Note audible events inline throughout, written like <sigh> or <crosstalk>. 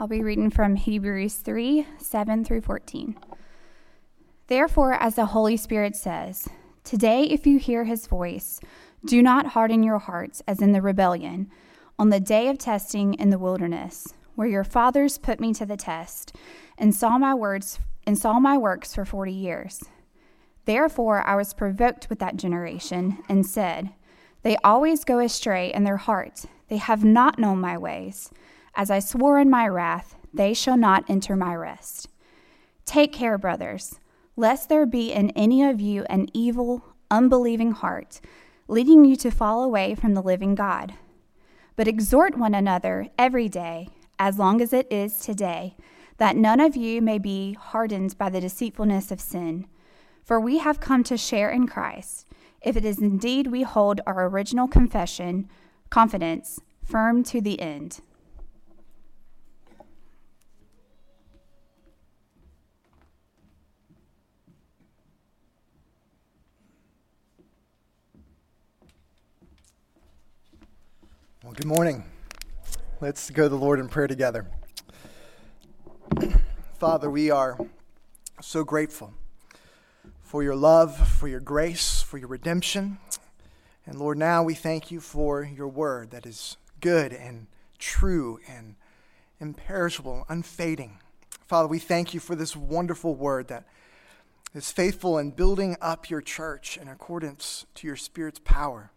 I'll be reading from Hebrews 3 7 through 14. Therefore, as the Holy Spirit says, Today, if you hear his voice, do not harden your hearts as in the rebellion on the day of testing in the wilderness, where your fathers put me to the test and saw my words and saw my works for 40 years. Therefore, I was provoked with that generation and said, They always go astray in their heart. They have not known my ways. As I swore in my wrath, they shall not enter my rest. Take care, brothers, lest there be in any of you an evil, unbelieving heart, leading you to fall away from the living God. But exhort one another every day, as long as it is today, that none of you may be hardened by the deceitfulness of sin. For we have come to share in Christ, if it is indeed we hold our original confession, confidence, firm to the end. Good morning. Let's go to the Lord in prayer together. <clears throat> Father, we are so grateful for your love, for your grace, for your redemption. And Lord, now we thank you for your word that is good and true and imperishable, unfading. Father, we thank you for this wonderful word that is faithful in building up your church in accordance to your Spirit's power.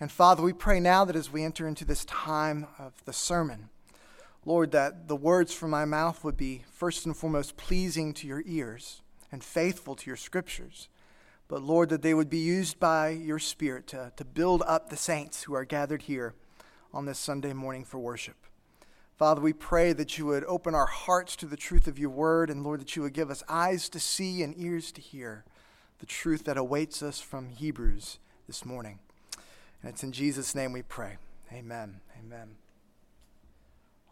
And Father, we pray now that as we enter into this time of the sermon, Lord, that the words from my mouth would be first and foremost pleasing to your ears and faithful to your scriptures. But Lord, that they would be used by your Spirit to, to build up the saints who are gathered here on this Sunday morning for worship. Father, we pray that you would open our hearts to the truth of your word, and Lord, that you would give us eyes to see and ears to hear the truth that awaits us from Hebrews this morning. And it's in Jesus' name we pray. Amen. Amen.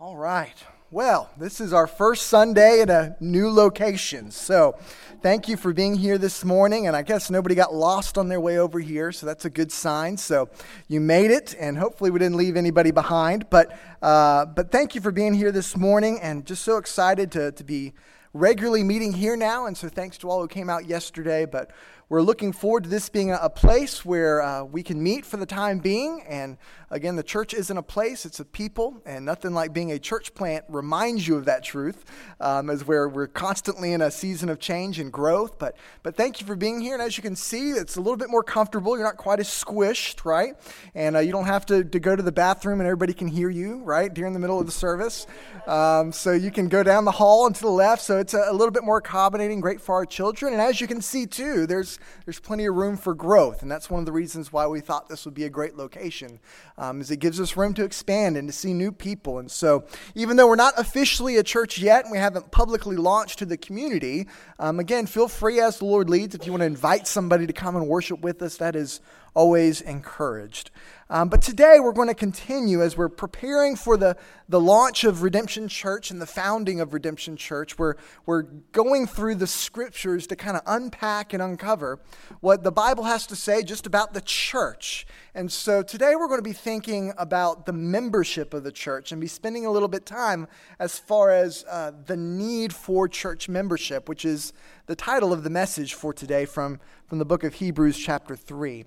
All right. Well, this is our first Sunday in a new location. So, thank you for being here this morning. And I guess nobody got lost on their way over here, so that's a good sign. So, you made it, and hopefully, we didn't leave anybody behind. But, uh, but thank you for being here this morning, and just so excited to, to be regularly meeting here now. And so, thanks to all who came out yesterday. But we're looking forward to this being a, place where uh, we can meet for the time being. And again, the church isn't a place, it's a people. And nothing like being a church plant reminds you of that truth, um, as where we're constantly in a season of change and growth. But, but thank you for being here. And as you can see, it's a little bit more comfortable. You're not quite as squished, right? And uh, you don't have to, to go to the bathroom and everybody can hear you, right, during the middle of the service. Um, so you can go down the hall and to the left. So it's a, a little bit more accommodating, great for our children. And as you can see, too, there's there's plenty of room for growth, and that's one of the reasons why we thought this would be a great location. Um, is it gives us room to expand and to see new people. And so, even though we're not officially a church yet, and we haven't publicly launched to the community, um, again, feel free as the Lord leads. If you want to invite somebody to come and worship with us, that is always encouraged. Um, but today we're going to continue as we're preparing for the, the launch of Redemption Church and the founding of Redemption Church. We're, we're going through the scriptures to kind of unpack and uncover what the Bible has to say just about the church. And so today we're going to be thinking about the membership of the church and be spending a little bit time as far as uh, the need for church membership, which is the title of the message for today from, from the book of Hebrews, chapter 3.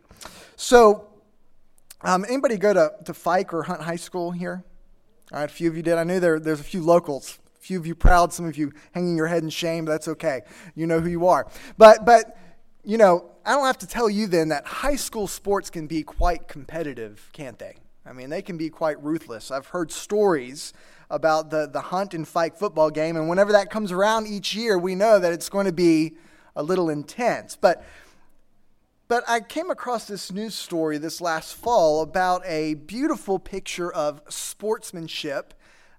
So, um, anybody go to, to Fike or Hunt High School here? All right, a few of you did. I knew there, there's a few locals. A few of you proud, some of you hanging your head in shame. That's okay. You know who you are. But, but you know, I don't have to tell you then that high school sports can be quite competitive, can't they? I mean, they can be quite ruthless. I've heard stories about the, the Hunt and Fike football game, and whenever that comes around each year, we know that it's going to be a little intense. But but I came across this news story this last fall about a beautiful picture of sportsmanship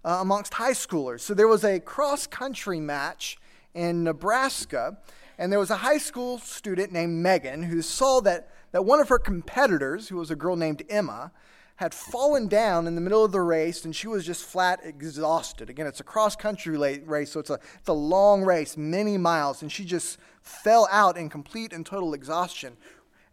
uh, amongst high schoolers. So there was a cross country match in Nebraska, and there was a high school student named Megan who saw that, that one of her competitors, who was a girl named Emma, had fallen down in the middle of the race and she was just flat exhausted. Again, it's a cross country race, so it's a, it's a long race, many miles, and she just fell out in complete and total exhaustion.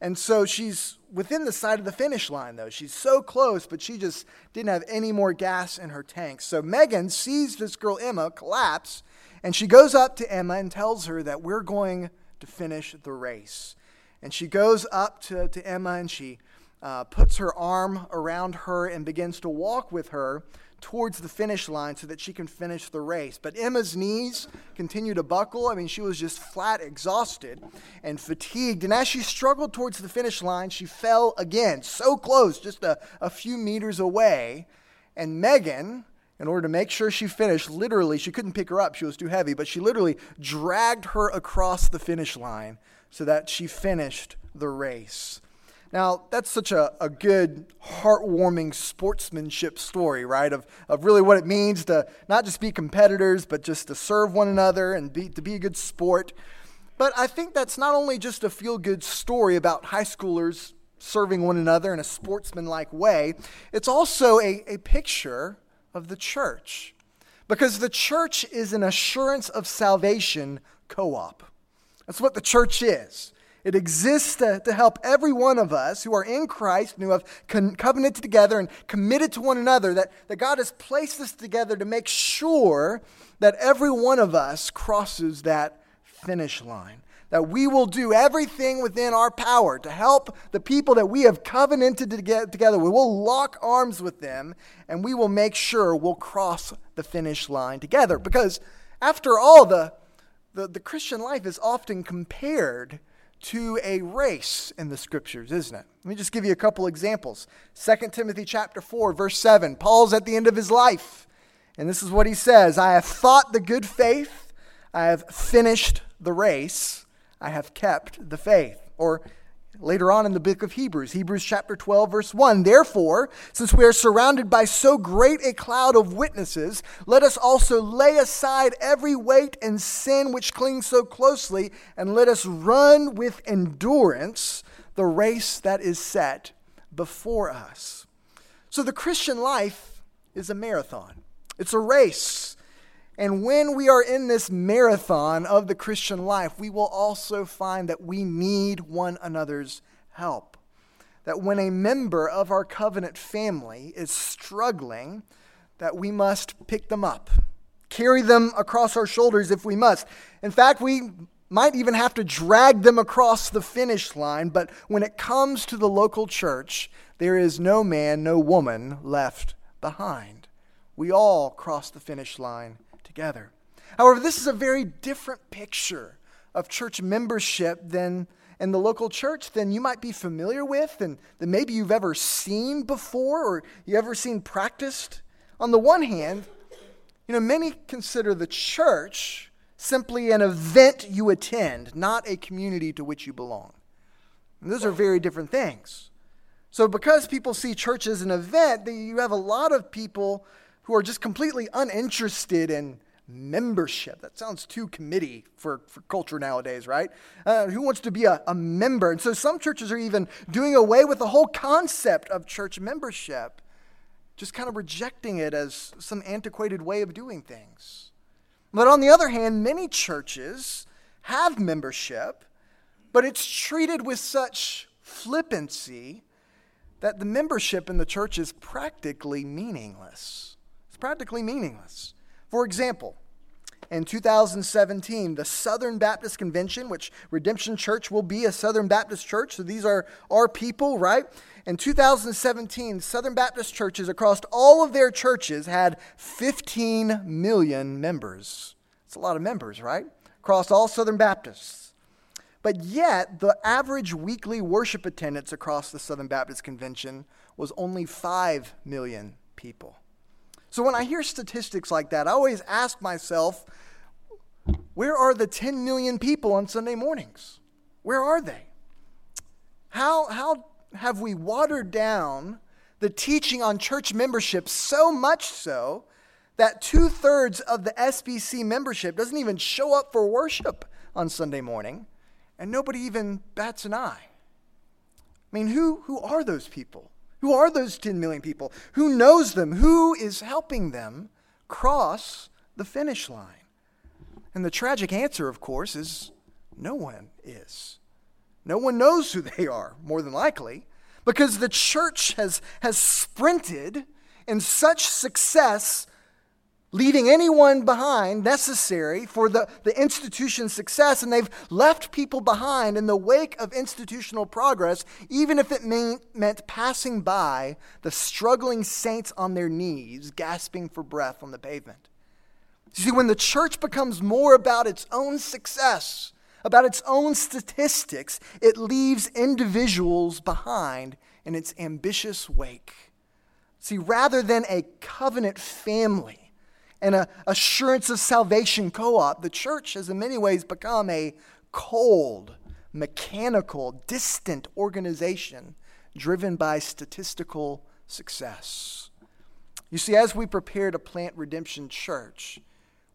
And so she's within the side of the finish line, though. She's so close, but she just didn't have any more gas in her tank. So Megan sees this girl, Emma, collapse, and she goes up to Emma and tells her that we're going to finish the race. And she goes up to, to Emma and she uh, puts her arm around her and begins to walk with her towards the finish line so that she can finish the race. But Emma's knees continue to buckle. I mean, she was just flat exhausted and fatigued. And as she struggled towards the finish line, she fell again, so close, just a, a few meters away. And Megan, in order to make sure she finished, literally, she couldn't pick her up, she was too heavy, but she literally dragged her across the finish line so that she finished the race. Now, that's such a, a good, heartwarming sportsmanship story, right? Of, of really what it means to not just be competitors, but just to serve one another and be, to be a good sport. But I think that's not only just a feel good story about high schoolers serving one another in a sportsmanlike way, it's also a, a picture of the church. Because the church is an assurance of salvation co op. That's what the church is. It exists to, to help every one of us who are in Christ and who have con- covenanted together and committed to one another, that, that God has placed us together to make sure that every one of us crosses that finish line. That we will do everything within our power to help the people that we have covenanted to get together. We will lock arms with them and we will make sure we'll cross the finish line together. Because after all, the, the, the Christian life is often compared to a race in the scriptures, isn't it? Let me just give you a couple examples. 2 Timothy chapter 4, verse 7. Paul's at the end of his life, and this is what he says I have fought the good faith, I have finished the race, I have kept the faith. Or later on in the book of Hebrews, Hebrews chapter 12, verse 1. Therefore, since we are surrounded by so great a cloud of witnesses, let us also lay aside every weight and sin which clings so closely, and let us run with endurance the race that is set before us. So the Christian life is a marathon, it's a race. And when we are in this marathon of the Christian life, we will also find that we need one another's help. That when a member of our covenant family is struggling, that we must pick them up, carry them across our shoulders if we must. In fact, we might even have to drag them across the finish line, but when it comes to the local church, there is no man, no woman left behind. We all cross the finish line together. However, this is a very different picture of church membership than in the local church than you might be familiar with and that maybe you've ever seen before or you ever seen practiced. On the one hand, you know, many consider the church simply an event you attend, not a community to which you belong. And those are very different things. So, because people see church as an event, you have a lot of people who are just completely uninterested in membership. That sounds too committee for, for culture nowadays, right? Uh, who wants to be a, a member? And so some churches are even doing away with the whole concept of church membership, just kind of rejecting it as some antiquated way of doing things. But on the other hand, many churches have membership, but it's treated with such flippancy that the membership in the church is practically meaningless practically meaningless. For example, in 2017, the Southern Baptist Convention, which Redemption Church will be a Southern Baptist church, so these are our people, right? In 2017, Southern Baptist churches across all of their churches had 15 million members. That's a lot of members, right? Across all Southern Baptists. But yet, the average weekly worship attendance across the Southern Baptist Convention was only 5 million people. So when I hear statistics like that, I always ask myself, where are the 10 million people on Sunday mornings? Where are they? How, how have we watered down the teaching on church membership so much so that two thirds of the SBC membership doesn't even show up for worship on Sunday morning, and nobody even bats an eye? I mean, who, who are those people? Who are those 10 million people? Who knows them? Who is helping them cross the finish line? And the tragic answer, of course, is no one is. No one knows who they are, more than likely, because the church has, has sprinted in such success leaving anyone behind necessary for the, the institution's success, and they've left people behind in the wake of institutional progress, even if it mean, meant passing by the struggling saints on their knees, gasping for breath on the pavement. You see, when the church becomes more about its own success, about its own statistics, it leaves individuals behind in its ambitious wake. See, rather than a covenant family, and a uh, assurance of salvation co op, the church has in many ways become a cold, mechanical, distant organization driven by statistical success. You see, as we prepare to plant Redemption Church,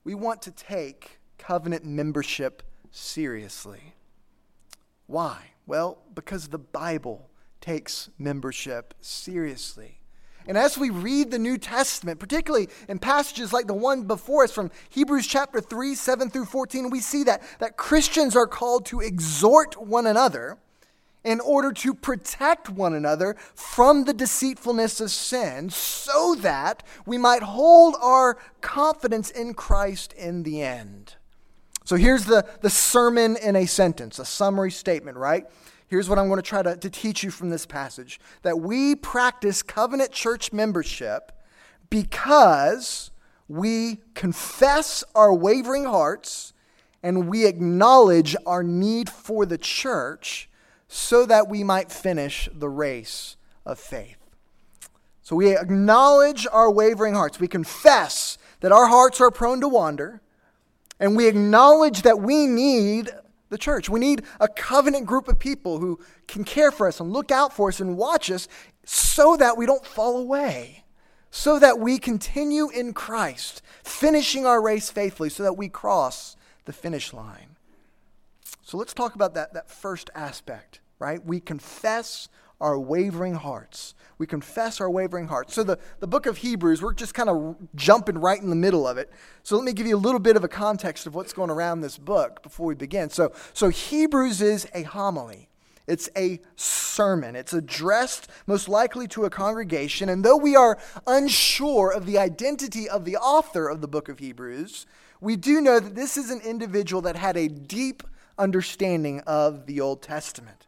we want to take covenant membership seriously. Why? Well, because the Bible takes membership seriously. And as we read the New Testament, particularly in passages like the one before us from Hebrews chapter 3, 7 through 14, we see that, that Christians are called to exhort one another in order to protect one another from the deceitfulness of sin, so that we might hold our confidence in Christ in the end. So here's the, the sermon in a sentence, a summary statement, right? Here's what I'm going to try to, to teach you from this passage that we practice covenant church membership because we confess our wavering hearts and we acknowledge our need for the church so that we might finish the race of faith. So we acknowledge our wavering hearts. We confess that our hearts are prone to wander. And we acknowledge that we need the church. We need a covenant group of people who can care for us and look out for us and watch us so that we don't fall away, so that we continue in Christ, finishing our race faithfully, so that we cross the finish line. So let's talk about that, that first aspect, right? We confess our wavering hearts. We confess our wavering hearts. So, the, the book of Hebrews, we're just kind of jumping right in the middle of it. So, let me give you a little bit of a context of what's going around this book before we begin. So, so Hebrews is a homily. It's a sermon. It's addressed most likely to a congregation. And though we are unsure of the identity of the author of the book of Hebrews, we do know that this is an individual that had a deep understanding of the Old Testament.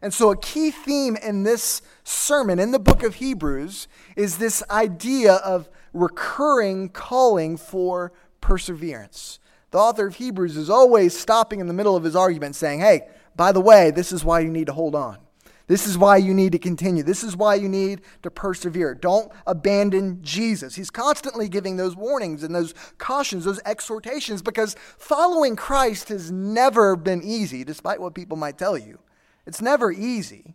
And so, a key theme in this sermon in the book of Hebrews is this idea of recurring calling for perseverance. The author of Hebrews is always stopping in the middle of his argument saying, Hey, by the way, this is why you need to hold on. This is why you need to continue. This is why you need to persevere. Don't abandon Jesus. He's constantly giving those warnings and those cautions, those exhortations, because following Christ has never been easy, despite what people might tell you. It's never easy.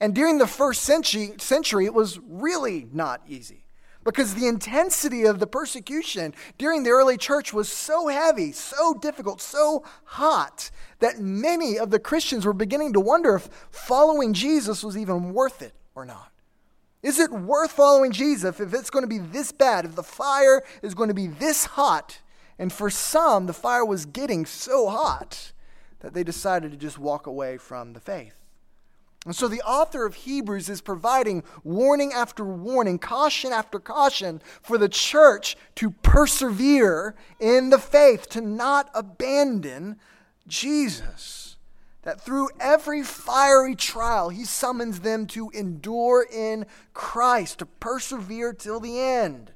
And during the first century, century, it was really not easy because the intensity of the persecution during the early church was so heavy, so difficult, so hot that many of the Christians were beginning to wonder if following Jesus was even worth it or not. Is it worth following Jesus if it's going to be this bad, if the fire is going to be this hot? And for some, the fire was getting so hot that they decided to just walk away from the faith. And so the author of Hebrews is providing warning after warning, caution after caution for the church to persevere in the faith, to not abandon Jesus. That through every fiery trial, he summons them to endure in Christ, to persevere till the end.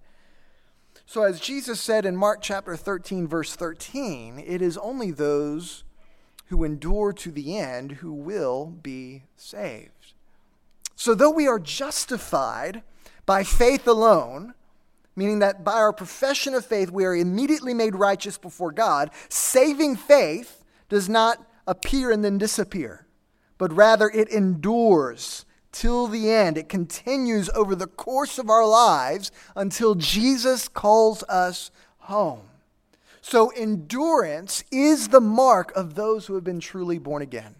So, as Jesus said in Mark chapter 13, verse 13, it is only those who endure to the end who will be saved. So, though we are justified by faith alone, meaning that by our profession of faith we are immediately made righteous before God, saving faith does not appear and then disappear, but rather it endures till the end. It continues over the course of our lives until Jesus calls us home. So, endurance is the mark of those who have been truly born again.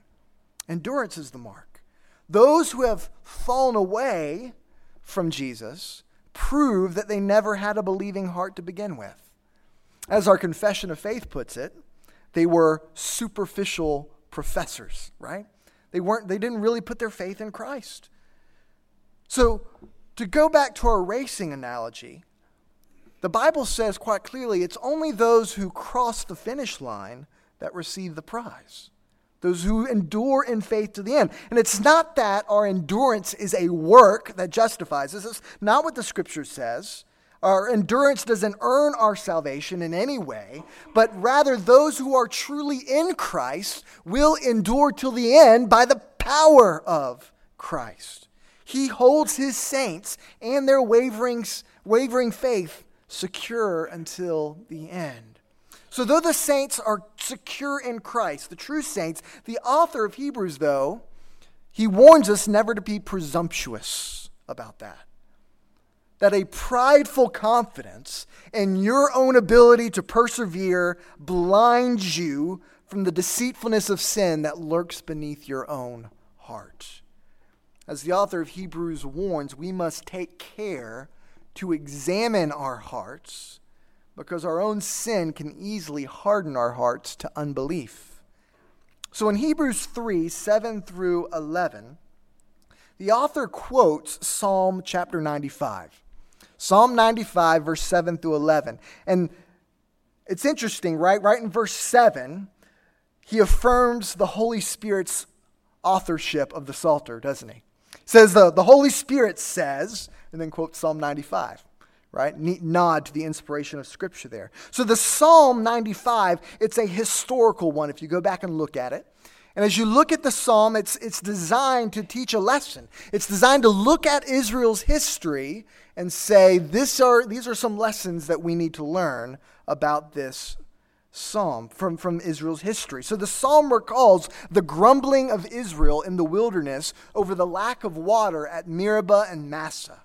Endurance is the mark. Those who have fallen away from Jesus prove that they never had a believing heart to begin with. As our confession of faith puts it, they were superficial professors, right? They weren't they didn't really put their faith in Christ. So, to go back to our racing analogy, the Bible says quite clearly it's only those who cross the finish line that receive the prize. Those who endure in faith to the end. And it's not that our endurance is a work that justifies us. It's not what the scripture says. Our endurance doesn't earn our salvation in any way, but rather those who are truly in Christ will endure till the end by the power of Christ. He holds his saints and their wavering, wavering faith secure until the end. So, though the saints are secure in Christ, the true saints, the author of Hebrews, though, he warns us never to be presumptuous about that. That a prideful confidence in your own ability to persevere blinds you from the deceitfulness of sin that lurks beneath your own heart. As the author of Hebrews warns, we must take care to examine our hearts because our own sin can easily harden our hearts to unbelief. So in Hebrews 3 7 through 11, the author quotes Psalm chapter 95. Psalm 95, verse 7 through 11. And it's interesting, right? Right in verse 7, he affirms the Holy Spirit's authorship of the Psalter, doesn't he? says the, the Holy Spirit says, and then quote Psalm 95 right? Neat nod to the inspiration of Scripture there. So the Psalm 95, it's a historical one if you go back and look at it. And as you look at the psalm, it's, it's designed to teach a lesson. It's designed to look at Israel's history and say, this are, these are some lessons that we need to learn about this psalm from, from Israel's history. So the psalm recalls the grumbling of Israel in the wilderness over the lack of water at Meribah and Massah.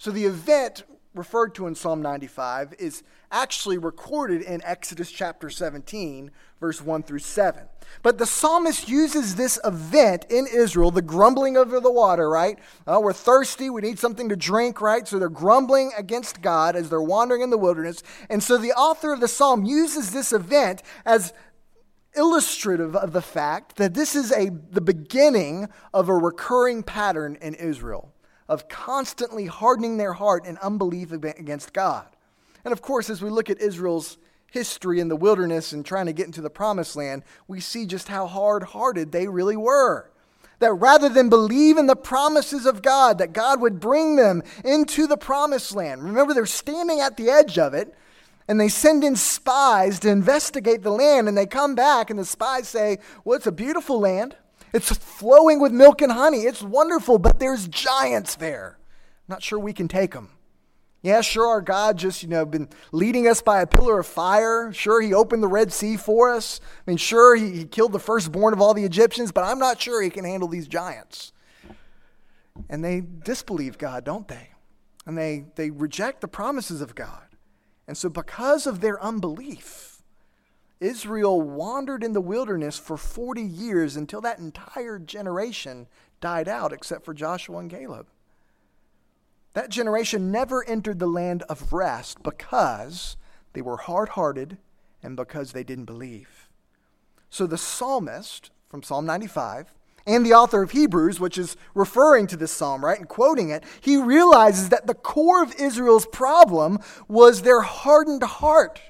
So the event referred to in Psalm 95 is actually recorded in Exodus chapter 17, verse 1 through 7. But the psalmist uses this event in Israel, the grumbling over the water, right? Uh, we're thirsty, we need something to drink, right? So they're grumbling against God as they're wandering in the wilderness. And so the author of the psalm uses this event as illustrative of the fact that this is a, the beginning of a recurring pattern in Israel of constantly hardening their heart in unbelief against God. And of course, as we look at Israel's history in the wilderness and trying to get into the promised land, we see just how hard hearted they really were. That rather than believe in the promises of God, that God would bring them into the promised land. Remember, they're standing at the edge of it, and they send in spies to investigate the land, and they come back, and the spies say, Well, it's a beautiful land. It's flowing with milk and honey. It's wonderful, but there's giants there. Not sure we can take them. Yeah, sure, our God just, you know, been leading us by a pillar of fire. Sure, he opened the Red Sea for us. I mean, sure, he, he killed the firstborn of all the Egyptians, but I'm not sure he can handle these giants. And they disbelieve God, don't they? And they, they reject the promises of God. And so, because of their unbelief, Israel wandered in the wilderness for 40 years until that entire generation died out, except for Joshua and Caleb. That generation never entered the land of rest because they were hard hearted and because they didn't believe. So the psalmist from Psalm 95 and the author of Hebrews, which is referring to this psalm, right, and quoting it, he realizes that the core of Israel's problem was their hardened heart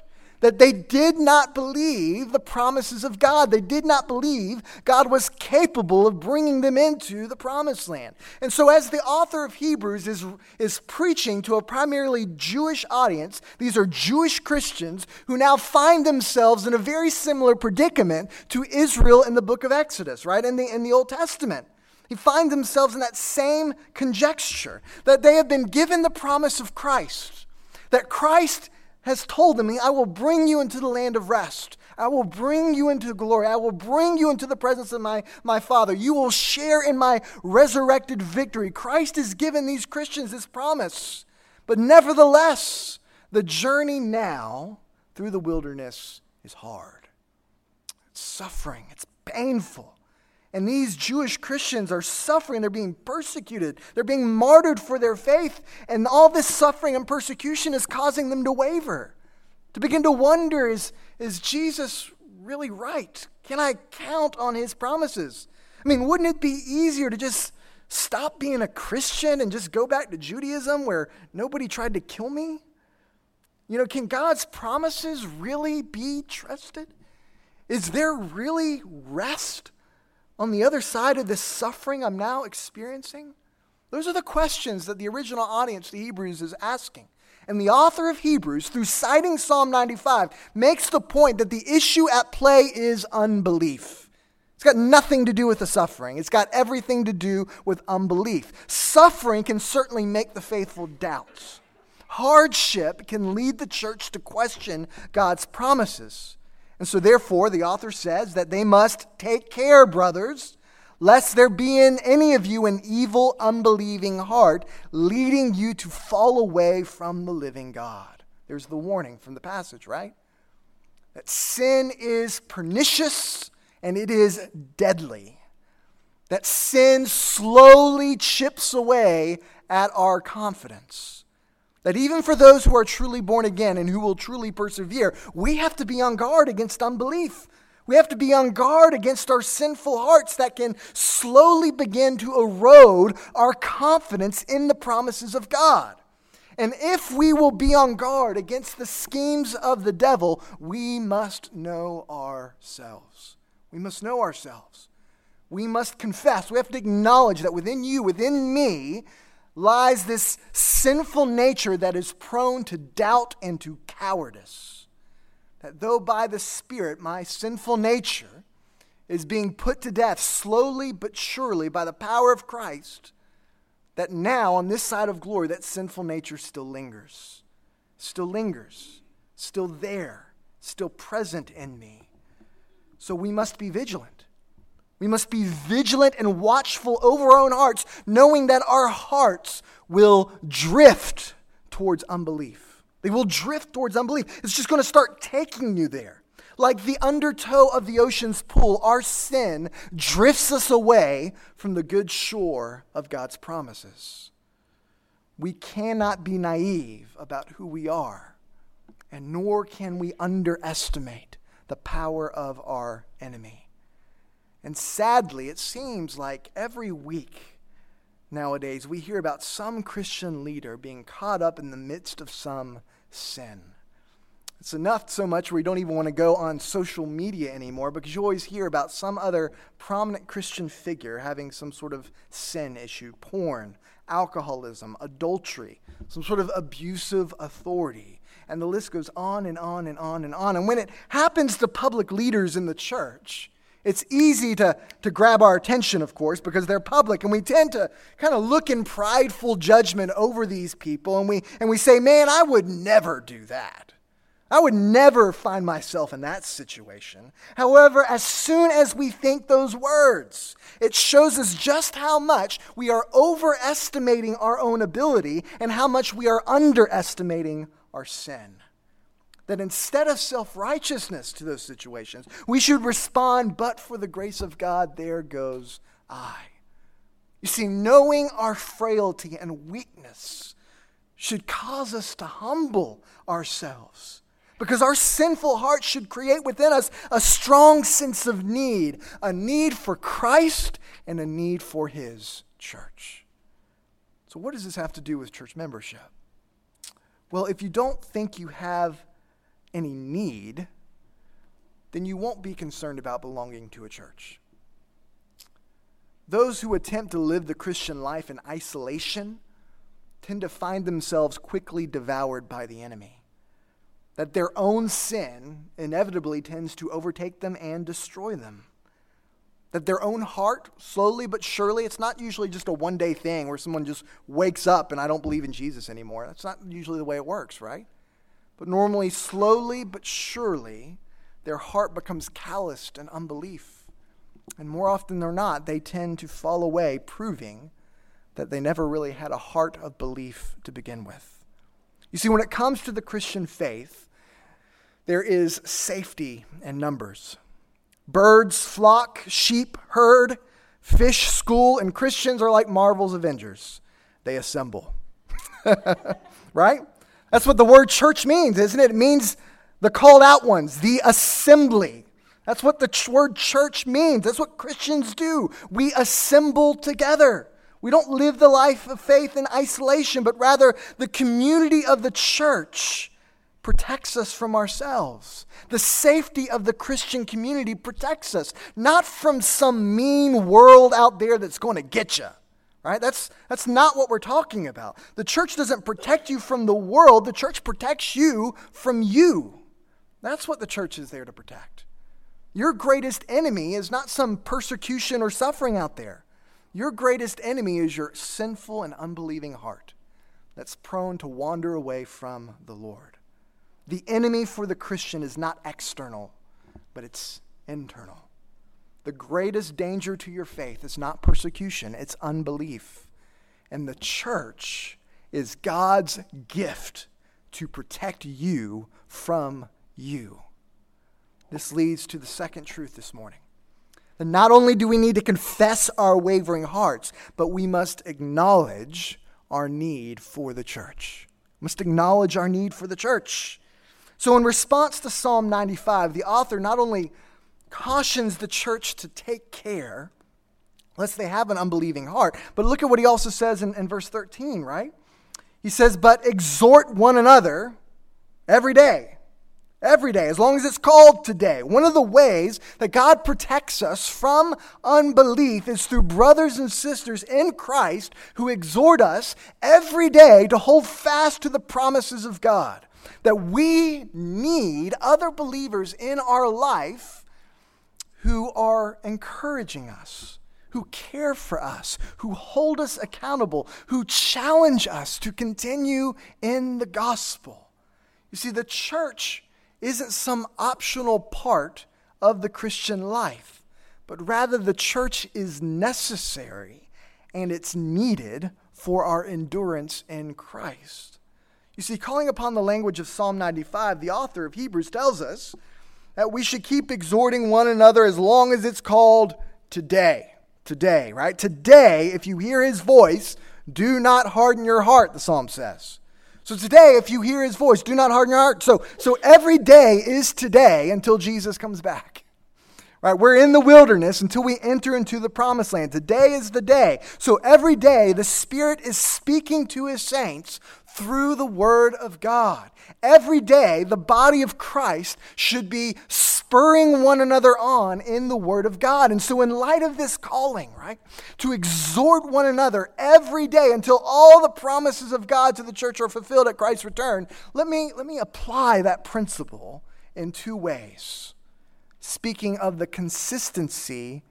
that they did not believe the promises of God. They did not believe God was capable of bringing them into the promised land. And so, as the author of Hebrews is, is preaching to a primarily Jewish audience, these are Jewish Christians who now find themselves in a very similar predicament to Israel in the book of Exodus, right, in the, in the Old Testament. He finds themselves in that same conjecture that they have been given the promise of Christ, that Christ has told them, I will bring you into the land of rest. I will bring you into glory. I will bring you into the presence of my, my Father. You will share in my resurrected victory. Christ has given these Christians this promise. But nevertheless, the journey now through the wilderness is hard. It's suffering, it's painful. And these Jewish Christians are suffering. They're being persecuted. They're being martyred for their faith. And all this suffering and persecution is causing them to waver, to begin to wonder is, is Jesus really right? Can I count on his promises? I mean, wouldn't it be easier to just stop being a Christian and just go back to Judaism where nobody tried to kill me? You know, can God's promises really be trusted? Is there really rest on the other side of this suffering I'm now experiencing? Those are the questions that the original audience, the Hebrews, is asking. And the author of Hebrews, through citing Psalm 95, makes the point that the issue at play is unbelief. It's got nothing to do with the suffering. It's got everything to do with unbelief. Suffering can certainly make the faithful doubt. Hardship can lead the church to question God's promises. And so, therefore, the author says that they must take care, brothers, lest there be in any of you an evil, unbelieving heart, leading you to fall away from the living God. There's the warning from the passage, right? That sin is pernicious and it is deadly. That sin slowly chips away at our confidence. That even for those who are truly born again and who will truly persevere, we have to be on guard against unbelief. We have to be on guard against our sinful hearts that can slowly begin to erode our confidence in the promises of God. And if we will be on guard against the schemes of the devil, we must know ourselves. We must know ourselves. We must confess. We have to acknowledge that within you, within me, lies this sinful nature that is prone to doubt and to cowardice that though by the Spirit my sinful nature is being put to death slowly but surely by the power of Christ, that now on this side of glory, that sinful nature still lingers, still lingers, still there, still present in me. So we must be vigilant. We must be vigilant and watchful over our own hearts, knowing that our hearts will drift towards unbelief. They will drift towards unbelief. It's just going to start taking you there. Like the undertow of the ocean's pool, our sin drifts us away from the good shore of God's promises. We cannot be naive about who we are, and nor can we underestimate the power of our enemy. And sadly, it seems like every week nowadays we hear about some Christian leader being caught up in the midst of some sin. It's enough so much where you don't even want to go on social media anymore because you always hear about some other prominent Christian figure having some sort of sin issue porn, alcoholism, adultery, some sort of abusive authority. And the list goes on and on and on and on. And when it happens to public leaders in the church, it's easy to, to grab our attention, of course, because they're public, and we tend to kind of look in prideful judgment over these people, and we, and we say, Man, I would never do that. I would never find myself in that situation. However, as soon as we think those words, it shows us just how much we are overestimating our own ability and how much we are underestimating our sin that instead of self righteousness to those situations, we should respond, but for the grace of God, there goes I. You see, knowing our frailty and weakness should cause us to humble ourselves because our sinful hearts should create within us a strong sense of need a need for Christ and a need for His church. So, what does this have to do with church membership? Well, if you don't think you have any need, then you won't be concerned about belonging to a church. Those who attempt to live the Christian life in isolation tend to find themselves quickly devoured by the enemy. That their own sin inevitably tends to overtake them and destroy them. That their own heart, slowly but surely, it's not usually just a one day thing where someone just wakes up and I don't believe in Jesus anymore. That's not usually the way it works, right? But normally, slowly but surely, their heart becomes calloused and unbelief. And more often than not, they tend to fall away, proving that they never really had a heart of belief to begin with. You see, when it comes to the Christian faith, there is safety in numbers. Birds flock, sheep herd, fish school, and Christians are like Marvel's Avengers. They assemble. <laughs> right? That's what the word church means, isn't it? It means the called out ones, the assembly, That's what the word church means. That's what Christians do. We assemble together. We don't live the life of faith in isolation, but rather the community of the church protects us from ourselves. The safety of the Christian community protects us, not from some mean world out there that's going to get you. Right? That's, that's not what we're talking about. The church doesn't protect you from the world, the church protects you from you. That's what the church is there to protect. Your greatest enemy is not some persecution or suffering out there. Your greatest enemy is your sinful and unbelieving heart that's prone to wander away from the Lord. The enemy for the Christian is not external, but it's internal. The greatest danger to your faith is not persecution, it's unbelief. And the church is God's gift to protect you from you. This leads to the second truth this morning. That not only do we need to confess our wavering hearts, but we must acknowledge our need for the church. We must acknowledge our need for the church. So, in response to Psalm 95, the author not only cautions the church to take care, lest they have an unbelieving heart, but look at what he also says in, in verse 13, right? He says, But exhort one another every day Every day, as long as it's called today. One of the ways that God protects us from unbelief is through brothers and sisters in Christ who exhort us every day to hold fast to the promises of God. That we need other believers in our life who are encouraging us, who care for us, who hold us accountable, who challenge us to continue in the gospel. You see, the church isn't some optional part of the Christian life, but rather the church is necessary and it's needed for our endurance in Christ. You see, calling upon the language of Psalm 95, the author of Hebrews tells us that we should keep exhorting one another as long as it's called today. Today, right? Today, if you hear his voice, do not harden your heart, the psalm says. So today, if you hear his voice, do not harden your heart. So, so every day is today until Jesus comes back. Right? We're in the wilderness until we enter into the promised land. Today is the day. So every day, the Spirit is speaking to his saints through the Word of God. Every day, the body of Christ should be spurring one another on in the Word of God. And so, in light of this calling, right, to exhort one another every day until all the promises of God to the church are fulfilled at Christ's return, let me, let me apply that principle in two ways speaking of the consistency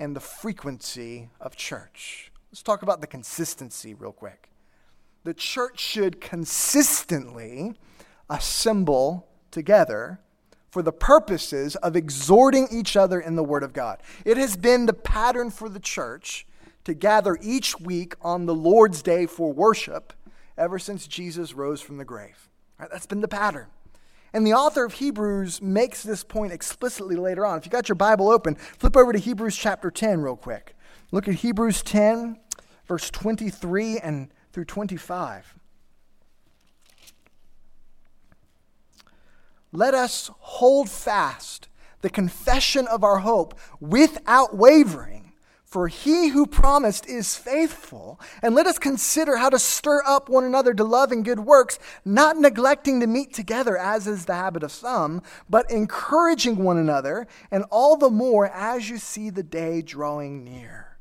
and the frequency of church. Let's talk about the consistency real quick. The church should consistently assemble together for the purposes of exhorting each other in the Word of God. It has been the pattern for the church to gather each week on the Lord's Day for worship ever since Jesus rose from the grave. Right, that's been the pattern. And the author of Hebrews makes this point explicitly later on. If you got your Bible open, flip over to Hebrews chapter 10 real quick. Look at Hebrews 10, verse 23 and through 25. Let us hold fast the confession of our hope without wavering for he who promised is faithful. And let us consider how to stir up one another to love and good works, not neglecting to meet together, as is the habit of some, but encouraging one another, and all the more as you see the day drawing near.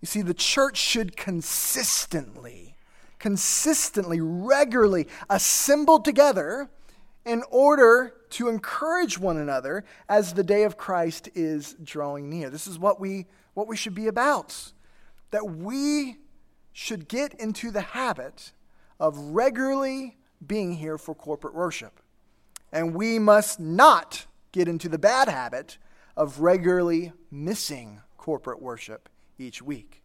You see, the church should consistently, consistently, regularly assemble together in order to encourage one another as the day of Christ is drawing near. This is what we what we should be about. That we should get into the habit of regularly being here for corporate worship. And we must not get into the bad habit of regularly missing corporate worship each week.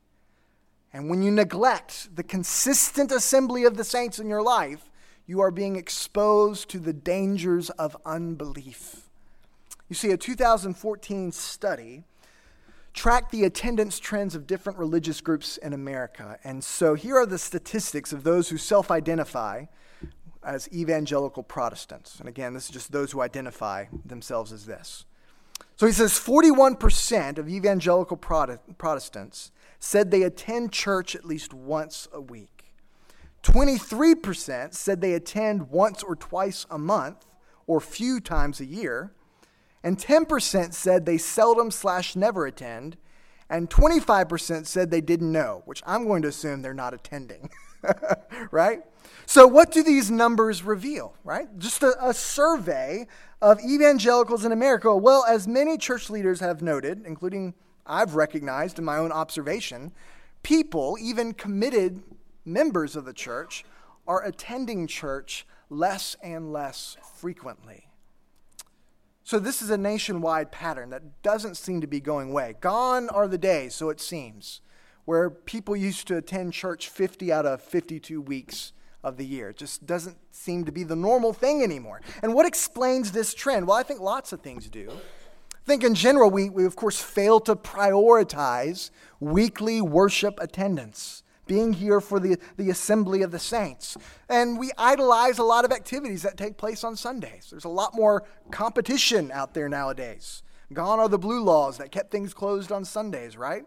And when you neglect the consistent assembly of the saints in your life, you are being exposed to the dangers of unbelief. You see, a 2014 study track the attendance trends of different religious groups in America. And so here are the statistics of those who self identify as evangelical Protestants. And again, this is just those who identify themselves as this. So he says 41% of evangelical Protestants said they attend church at least once a week. 23% said they attend once or twice a month or few times a year. And 10% said they seldom slash never attend. And 25% said they didn't know, which I'm going to assume they're not attending. <laughs> right? So, what do these numbers reveal, right? Just a, a, survey of evangelicals in America. Well, as many church leaders have noted, including I've recognized in my own observation, people, even committed members of the church, are attending church less and less frequently. So, this is a nationwide pattern that doesn't seem to be going away. Gone are the days, so it seems, where people used to attend church 50 out of 52 weeks of the year. It just doesn't seem to be the normal thing anymore. And what explains this trend? Well, I think lots of things do. I think in general, we, we of course fail to prioritize weekly worship attendance, being here for the, the assembly of the saints. And we idolize a lot of activities that take place on Sundays. There's a lot more competition out there nowadays. Gone are the blue laws that kept things closed on Sundays, right?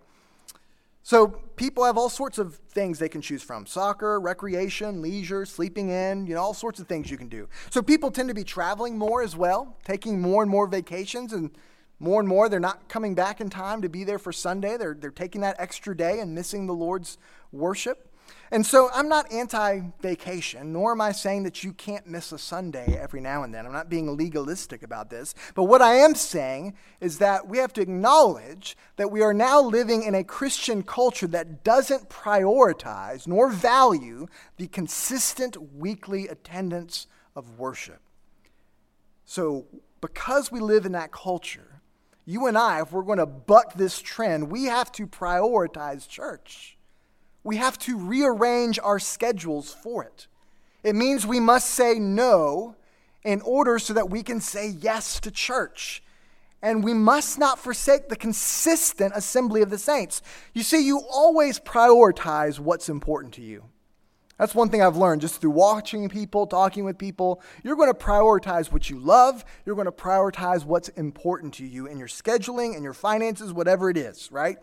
So people have all sorts of things they can choose from soccer, recreation, leisure, sleeping in, you know, all sorts of things you can do. So people tend to be traveling more as well, taking more and more vacations, and more and more they're not coming back in time to be there for Sunday. They're, they're taking that extra day and missing the Lord's worship. And so I'm not anti vacation, nor am I saying that you can't miss a Sunday every now and then. I'm not being legalistic about this. But what I am saying is that we have to acknowledge that we are now living in a Christian culture that doesn't prioritize nor value the consistent weekly attendance of worship. So, because we live in that culture, you and I, if we're going to buck this trend, we have to prioritize church we have to rearrange our schedules for it. It means we must say no in order so that we can say yes to church. And we must not forsake the consistent assembly of the saints. You see, you always prioritize what's important to you. That's one thing I've learned just through watching people, talking with people. You're going to prioritize what you love. You're going to prioritize what's important to you in your scheduling and your finances, whatever it is, right?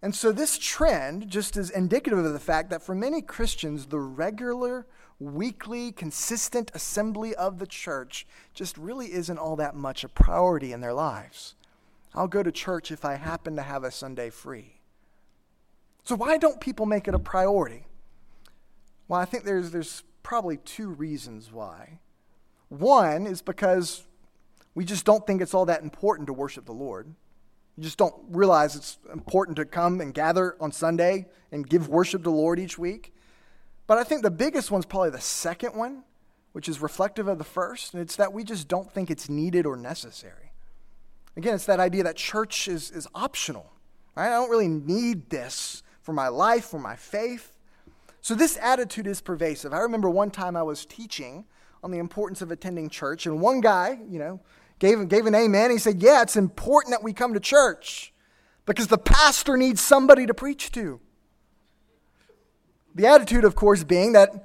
And so this trend just is indicative of the fact that for many Christians, the regular, weekly, consistent assembly of the church just really isn't all that much a priority in their lives. I'll go to church if I happen to have a Sunday free. So why don't people make it a priority? Well, I think there's, there's probably two reasons why. One is because we just don't think it's all that important to worship the Lord. You just don't realize it's important to come and gather on Sunday and give worship to the Lord each week. But I think the biggest one's probably the second one, which is reflective of the first, and it's that we just don't think it's needed or necessary. Again, it's that idea that church is, is optional. Right? I don't really need this for my life, for my faith. So this attitude is pervasive. I remember one time I was teaching on the importance of attending church, and one guy, you know, gave, gave an amen. He said, Yeah, it's important that we come to church because the pastor needs somebody to preach to. The attitude, of course, being that, you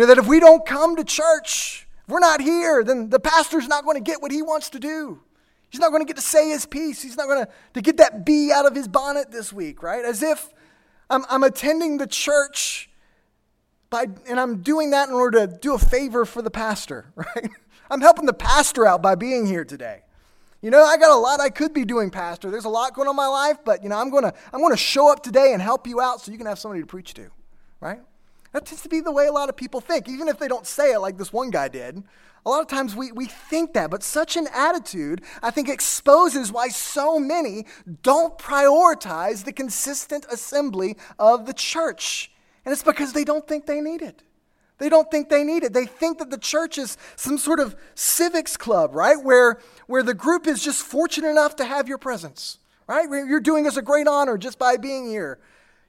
know, that if we don't come to church, if we're not here, then the pastor's not going to get what he wants to do. He's not going to get to say his piece. He's not going to, to get that bee out of his bonnet this week, right? As if I'm, I'm attending the church by, and I'm doing that in order to do a favor for the pastor, <laughs> right? I'm helping the pastor out by being here today. You know, I got a lot I could be doing, Pastor. There's a lot going on in my life, but you know, I'm gonna I'm gonna show up today and help you out so you can have somebody to preach to. Right? That tends to be the way a lot of people think, even if they don't say it like this one guy did. A lot of times we, we think that, but such an attitude, I think, exposes why so many don't prioritize the consistent assembly of the church. And it's because they don't think they need it. They don't think they need it. They think that the church is some sort of civics club, right? Where, where the group is just fortunate enough to have your presence, right? You're doing us a great honor just by being here.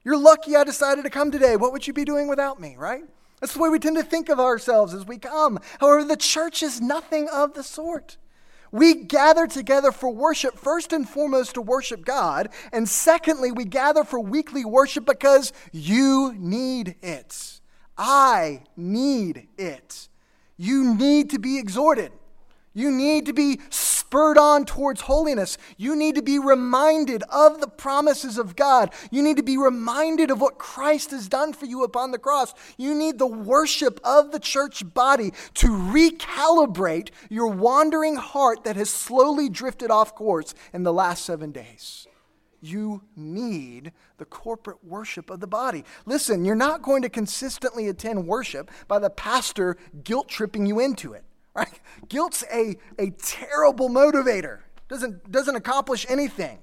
You're lucky I decided to come today. What would you be doing without me, right? That's the way we tend to think of ourselves as we come. However, the church is nothing of the sort. We gather together for worship, first and foremost to worship God, and secondly, we gather for weekly worship because you need it. I need it. You need to be exhorted. You need to be spurred on towards holiness, you need to be reminded of the promises of God. You need to be reminded of what Christ has done for you upon the cross. You need the worship of the church body to recalibrate your wandering heart that has slowly drifted off course in the last seven days. You need the corporate worship of the body. Listen, you're not going to consistently attend worship by the pastor guilt tripping you into it. Right? Guilt's a, a terrible motivator, doesn't, doesn't accomplish anything.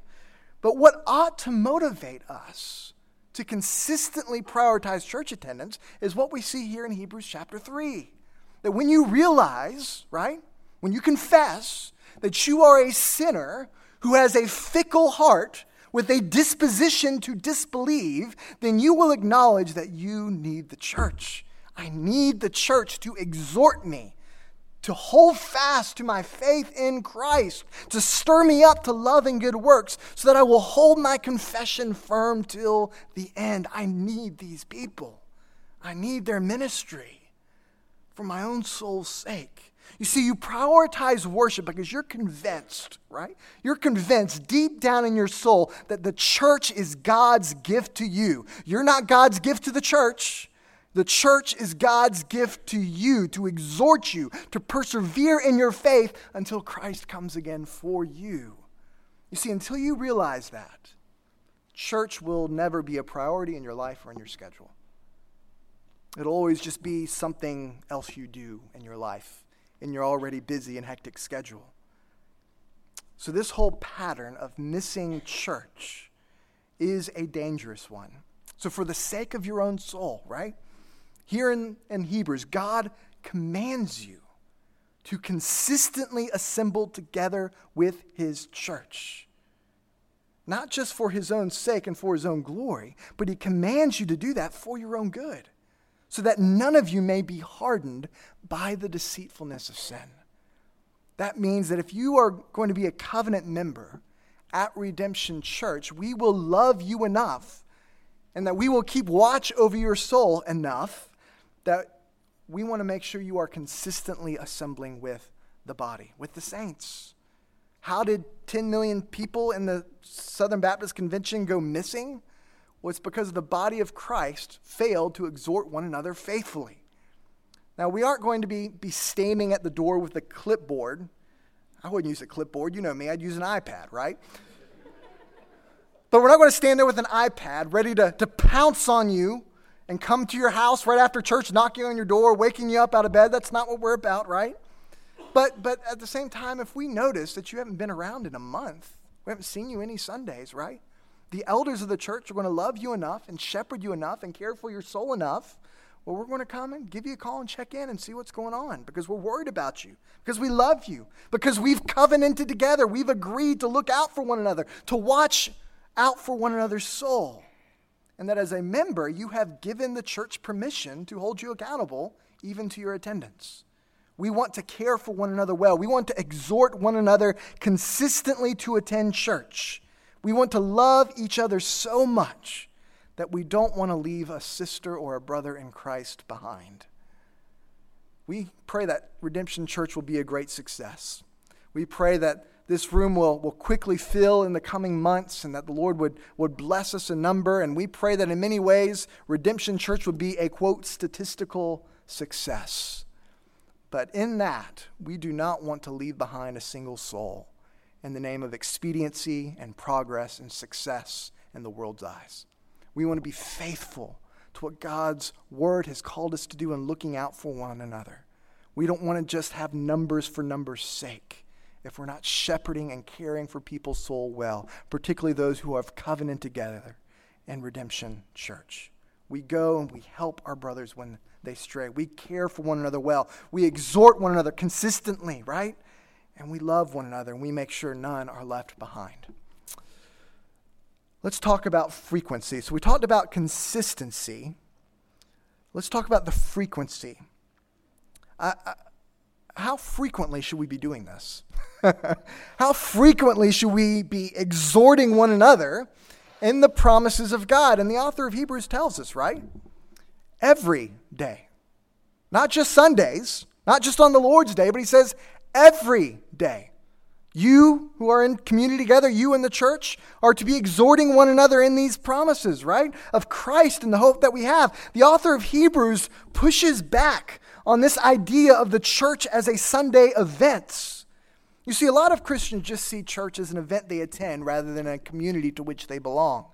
But what ought to motivate us to consistently prioritize church attendance is what we see here in Hebrews chapter 3. That when you realize, right, when you confess that you are a sinner who has a fickle heart with a disposition to disbelieve, then you will acknowledge that you need the church. I need the church to exhort me to hold fast to my faith in Christ, to stir me up to love and good works, so that I will hold my confession firm till the end. I need these people. I need their ministry for my own soul's sake. You see, you prioritize worship because you're convinced, right? You're convinced deep down in your soul that the church is God's gift to you. You're not God's gift to the church. The church is God's gift to you to exhort you to persevere in your faith until Christ comes again for you. You see, until you realize that, church will never be a priority in your life or in your schedule. It'll always just be something else you do in your life, in your already busy and hectic schedule. So, this whole pattern of missing church is a dangerous one. So, for the sake of your own soul, right? Here in, in Hebrews, God commands you to consistently assemble together with his church. Not just for his own sake and for his own glory, but he commands you to do that for your own good, so that none of you may be hardened by the deceitfulness of sin. That means that if you are going to be a covenant member at Redemption Church, we will love you enough and that we will keep watch over your soul enough that we want to make sure you are consistently assembling with the body, with the saints. How did 10 million people in the Southern Baptist Convention go missing? Well, it's because the body of Christ failed to exhort one another faithfully. Now, we aren't going to be, be standing at the door with a clipboard. I wouldn't use a clipboard. You know me, I'd use an iPad, right? but we're not going to stand there with an iPad ready to, to pounce on you and come to your house right after church, knocking on your door, waking you up out of bed. That's not what we're about, right? But, but at the same time, if we notice that you haven't been around in a month, we haven't seen you any Sundays, right? The elders of the church are going to love you enough and shepherd you enough and care for your soul enough. Well, we're going to come and give you a call and check in and see what's going on because we're worried about you, because we love you, because we've covenanted together. We've agreed to look out for one another, to watch out for one another's soul and that as a member, you have given the church permission to hold you accountable, even to your attendance. We want to care for one another well. We want to exhort one another consistently to attend church. We want to love each other so much that we don't want to leave a sister or a brother in Christ behind. We pray that Redemption Church will be a great success. We pray that this room will, will quickly fill in the coming months and that the Lord would, would bless us in number. And we pray that in many ways, Redemption Church would be a quote, statistical success. But in that, we do not want to leave behind a single soul in the name of expediency and progress and success in the world's eyes. We want to be faithful to what God's word has called us to do in looking out for one another. We don't want to just have numbers for numbers' sake if we're not shepherding and caring for people's soul well, particularly those who have covenant together in Redemption Church. We go and we help our brothers when they stray. We care for one another well. We exhort one another consistently, right? And we love one another and we make sure none are left behind. Let's talk about frequency. So we talked about consistency. Let's talk about the frequency. How frequently should we be doing this? <laughs> how frequently should we be exhorting one another in the promises of God? And the author of Hebrews tells us, right? Every day. Not just Sundays, not just on the Lord's day, but he says every day. You who are in community together, you in the church, are to be exhorting one another in these promises, right? Of Christ and the hope that we have. The author of Hebrews pushes back on this idea of the church as a Sunday event. You see, a lot of Christians just see church as an event they attend rather than a community to which they belong.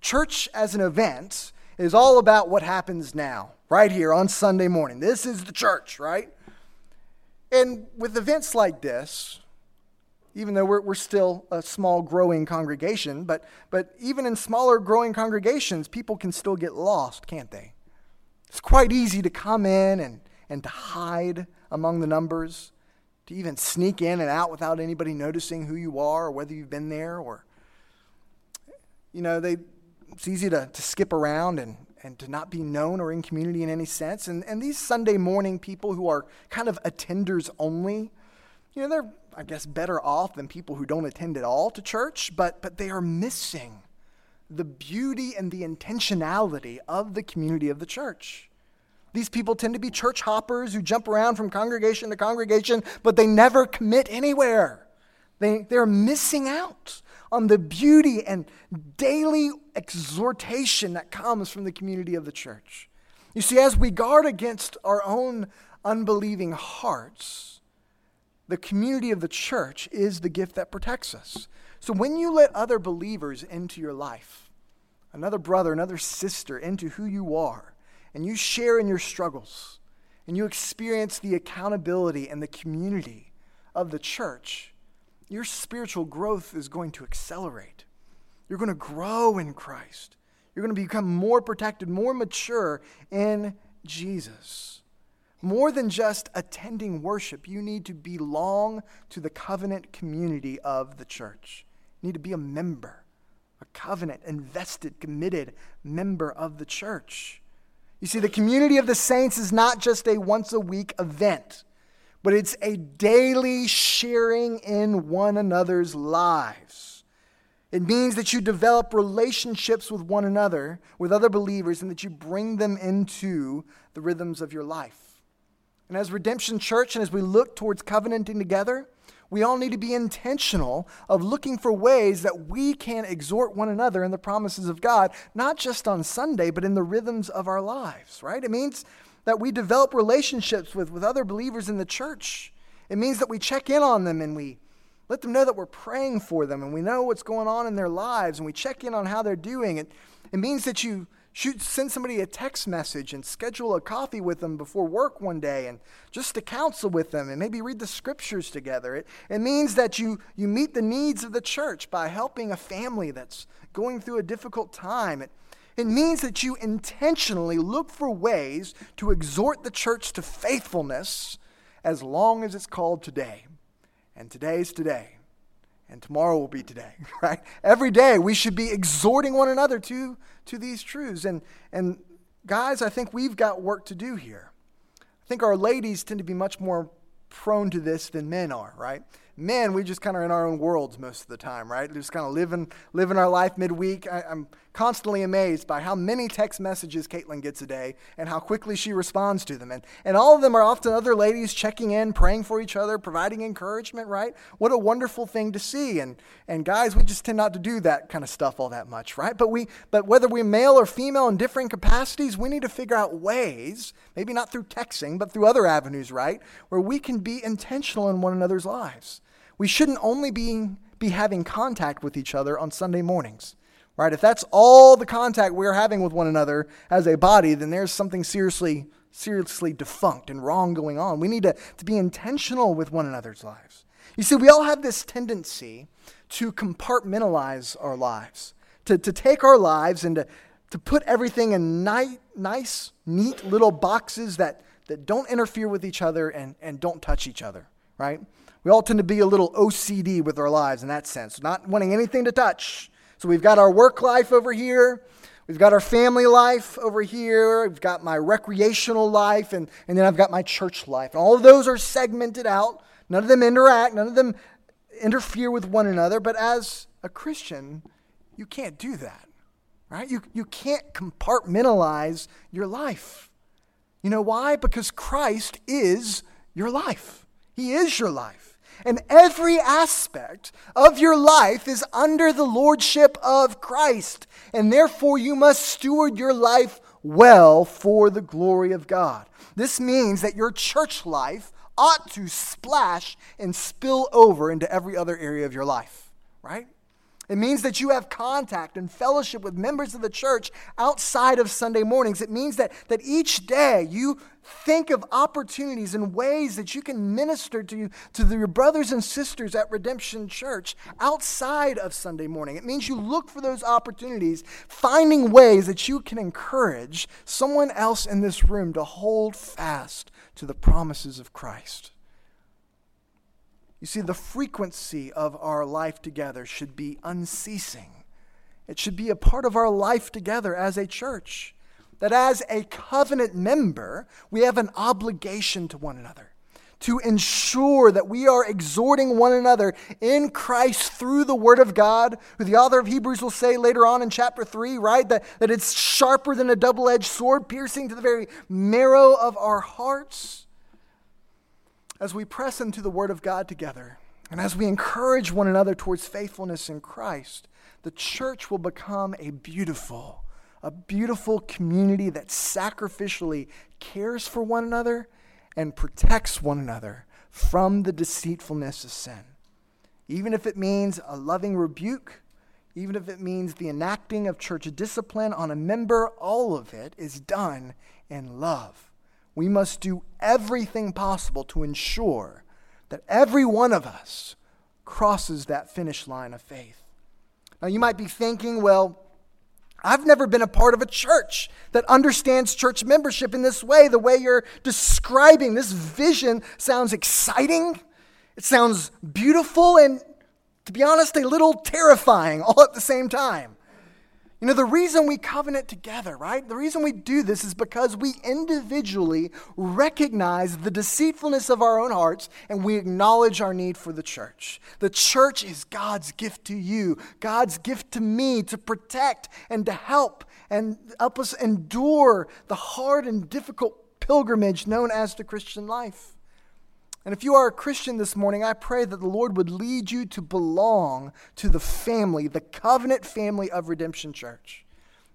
Church as an event is all about what happens now, right here on Sunday morning. This is the church, right? And with events like this, even though we're, we're still a small growing congregation, but, but even in smaller growing congregations, people can still get lost, can't they? It's quite easy to come in and, and to hide among the numbers, to even sneak in and out without anybody noticing who you are or whether you've been there or, you know, they, it's easy to, to skip around and, and to not be known or in community in any sense. And, and these Sunday morning people who are kind of attenders only, you know, they're, I guess, better off than people who don't attend at all to church, but, but they are missing the beauty and the intentionality of the community of the church. These people tend to be church hoppers who jump around from congregation to congregation, but they never commit anywhere. They, they're missing out on the beauty and daily exhortation that comes from the community of the church. You see, as we guard against our own unbelieving hearts, the community of the church is the gift that protects us. So when you let other believers into your life, another brother, another sister into who you are, and you share in your struggles, and you experience the accountability and the community of the church, your spiritual growth is going to accelerate. You're going to grow in Christ. You're going to become more protected, more mature in Jesus. More than just attending worship, you need to belong to the covenant community of the church. You need to be a member, a covenant, invested, committed member of the church. You see, the community of the saints is not just a once a week event but it's a daily sharing in one another's lives. It means that you develop relationships with one another, with other believers, and that you bring them into the rhythms of your life. And as Redemption Church, and as we look towards covenanting together, we all need to be intentional of looking for ways that we can exhort one another in the promises of God, not just on Sunday, but in the rhythms of our lives, right? It means that we develop relationships with, with other believers in the church. It means that we check in on them and we let them know that we're praying for them and we know what's going on in their lives and we check in on how they're doing. It, it means that you shoot, send somebody a text message and schedule a coffee with them before work one day and just to counsel with them and maybe read the scriptures together. It, it means that you, you meet the needs of the church by helping a family that's going through a difficult time. It, it means that you intentionally look for ways to exhort the church to faithfulness as long as it's called today. And today's today. And tomorrow will be today, <laughs> right? Every day we should be exhorting one another to, to these truths. And, and guys, I think we've got work to do here. I think our ladies tend to be much more prone to this than men are, right? Men, we just kind of in our own worlds most of the time, right? Just kind of living living our life midweek. I, I'm constantly amazed by how many text messages Caitlin gets a day and how quickly she responds to them. And, and all of them are often other ladies checking in, praying for each other, providing encouragement, right? What a wonderful thing to see. And, and guys, we just tend not to do that kind of stuff all that much, right? But, we, but whether we're male or female in different capacities, we need to figure out ways, maybe not through texting, but through other avenues, right? Where we can be intentional in one another's lives. We shouldn't only be, be having contact with each other on Sunday mornings right? If that's all the contact we're having with one another as a body, then there's something seriously, seriously defunct and wrong going on. We need to, to be intentional with one another's lives. You see, we all have this tendency to compartmentalize our lives, to, to take our lives and to, to put everything in ni- nice, neat little boxes that, that don't interfere with each other and, and don't touch each other, right? We all tend to be a little OCD with our lives in that sense, not wanting anything to touch so we've got our work life over here. We've got our family life over here. We've got my recreational life, and, and then I've got my church life. And all of those are segmented out. None of them interact, none of them interfere with one another. But as a Christian, you can't do that, right? You, you can't compartmentalize your life. You know why? Because Christ is your life, He is your life. And every aspect of your life is under the lordship of Christ. And therefore, you must steward your life well for the glory of God. This means that your church life ought to splash and spill over into every other area of your life, right? It means that you have contact and fellowship with members of the church outside of Sunday mornings. It means that, that each day you think of opportunities and ways that you can minister to, to your brothers and sisters at Redemption Church outside of Sunday morning. It means you look for those opportunities, finding ways that you can encourage someone else in this room to hold fast to the promises of Christ. You see, the frequency of our life together should be unceasing. It should be a part of our life together as a church. That as a covenant member, we have an obligation to one another to ensure that we are exhorting one another in Christ through the Word of God, who the author of Hebrews will say later on in chapter 3, right? That, that it's sharper than a double edged sword, piercing to the very marrow of our hearts as we press into the Word of God together, and as we encourage one another towards faithfulness in Christ, the church will become a beautiful, a beautiful community that sacrificially cares for one another and protects one another from the deceitfulness of sin. Even if it means a loving rebuke, even if it means the enacting of church discipline on a member, all of it is done in love we must do everything possible to ensure that every one of us crosses that finish line of faith. Now, you might be thinking, well, I've never been a part of a church that understands church membership in this way. The way you're describing this vision sounds exciting, it sounds beautiful, and to be honest, a little terrifying all at the same time. You know, the reason we covenant together, right? The reason we do this is because we individually recognize the deceitfulness of our own hearts and we acknowledge our need for the church. The church is God's gift to you, God's gift to me to protect and to help and help us endure the hard and difficult pilgrimage known as the Christian life. And if you are a Christian this morning, I pray that the Lord would lead you to belong to the family, the covenant family of Redemption Church.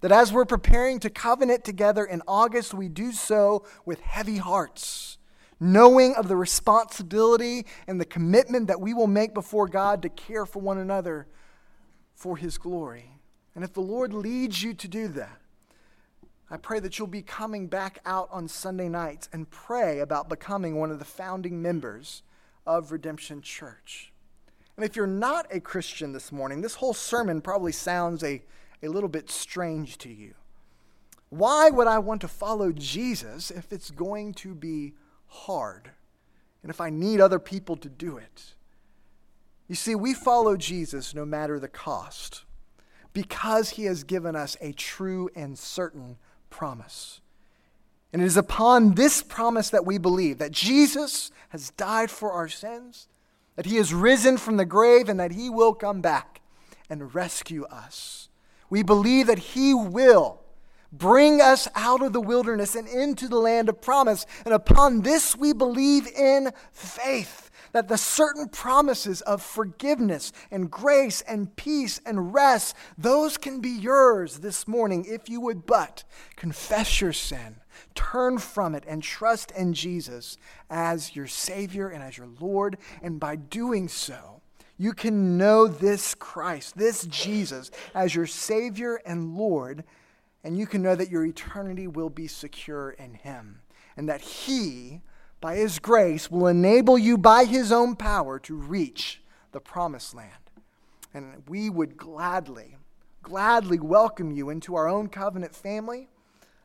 That as we're preparing to covenant together in August, we do so with heavy hearts, knowing of the responsibility and the commitment that we will make before God to care for one another for His glory. And if the Lord leads you to do that, I pray that you'll be coming back out on Sunday nights and pray about becoming one of the founding members of Redemption Church. And if you're not a Christian this morning, this whole sermon probably sounds a, a little bit strange to you. Why would I want to follow Jesus if it's going to be hard and if I need other people to do it? You see, we follow Jesus no matter the cost because he has given us a true and certain promise. And it is upon this promise that we believe that Jesus has died for our sins, that he has risen from the grave, and that he will come back and rescue us. We believe that he will bring us out of the wilderness and into the land of promise. And upon this we believe in faith that the certain promises of forgiveness and grace and peace and rest, those can be yours this morning if you would but confess your sin, turn from it, and trust in Jesus as your Savior and as your Lord. And by doing so, you can know this Christ, this Jesus, as your Savior and Lord, and you can know that your eternity will be secure in Him and that He by His grace, will enable you by His own power to reach the promised land. And we would gladly, gladly welcome you into our own covenant family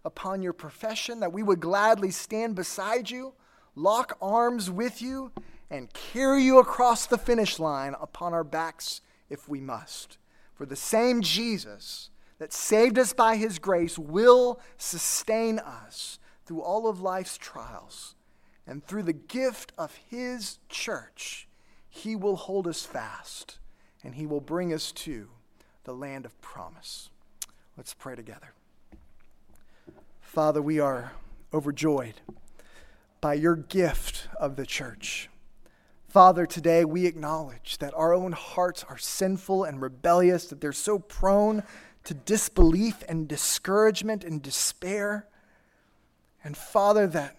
upon your profession, that we would gladly stand beside you, lock arms with you, and carry you across the finish line upon our backs if we must. For the same Jesus that saved us by his grace will sustain us through all of life's trials and through the gift of His church, He will hold us fast and He will bring us to the land of promise. Let's pray together. Father, we are overjoyed by your gift of the church. Father, today we acknowledge that our own hearts are sinful and rebellious, that they're so prone to disbelief and discouragement and despair. And Father, that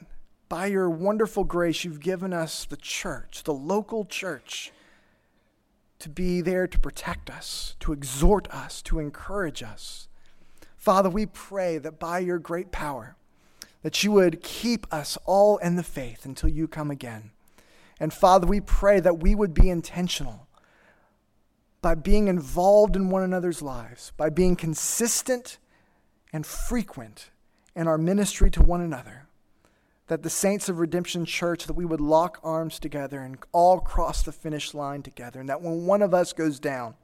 by your wonderful grace, you've given us the church, the local church, to be there to protect us, to exhort us, to encourage us. Father, we pray that by your great power, that you would keep us all in the faith until you come again. And Father, we pray that we would be intentional by being involved in one another's lives, by being consistent and frequent in our ministry to one another. That the saints of Redemption Church, that we would lock arms together and all cross the finish line together. And that when one of us goes down,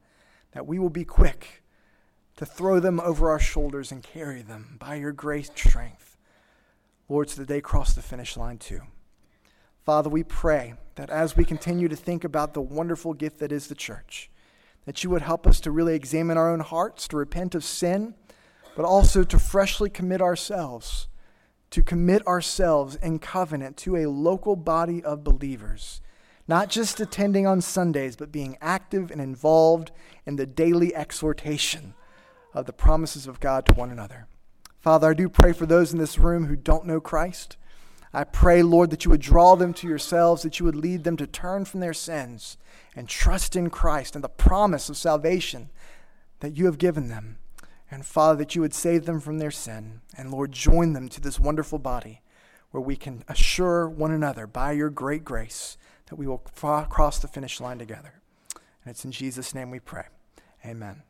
that we will be quick to throw them over our shoulders and carry them by your great strength. Lord, so that they cross the finish line too. Father, we pray that as we continue to think about the wonderful gift that is the church, that you would help us to really examine our own hearts, to repent of sin, but also to freshly commit ourselves, to commit ourselves in covenant to a local body of believers, not just attending on Sundays, but being active and involved in the daily exhortation of the promises of God to one another. Father, I do pray for those in this room who don't know Christ. I pray, Lord, that you would draw them to yourselves, that you would lead them to turn from their sins and trust in Christ and the promise of salvation that you have given them. And Father, that you would save them from their sin. And Lord, join them to this wonderful body where we can assure one another by your great grace that we will cross the finish line together. And it's in Jesus' name we pray. Amen.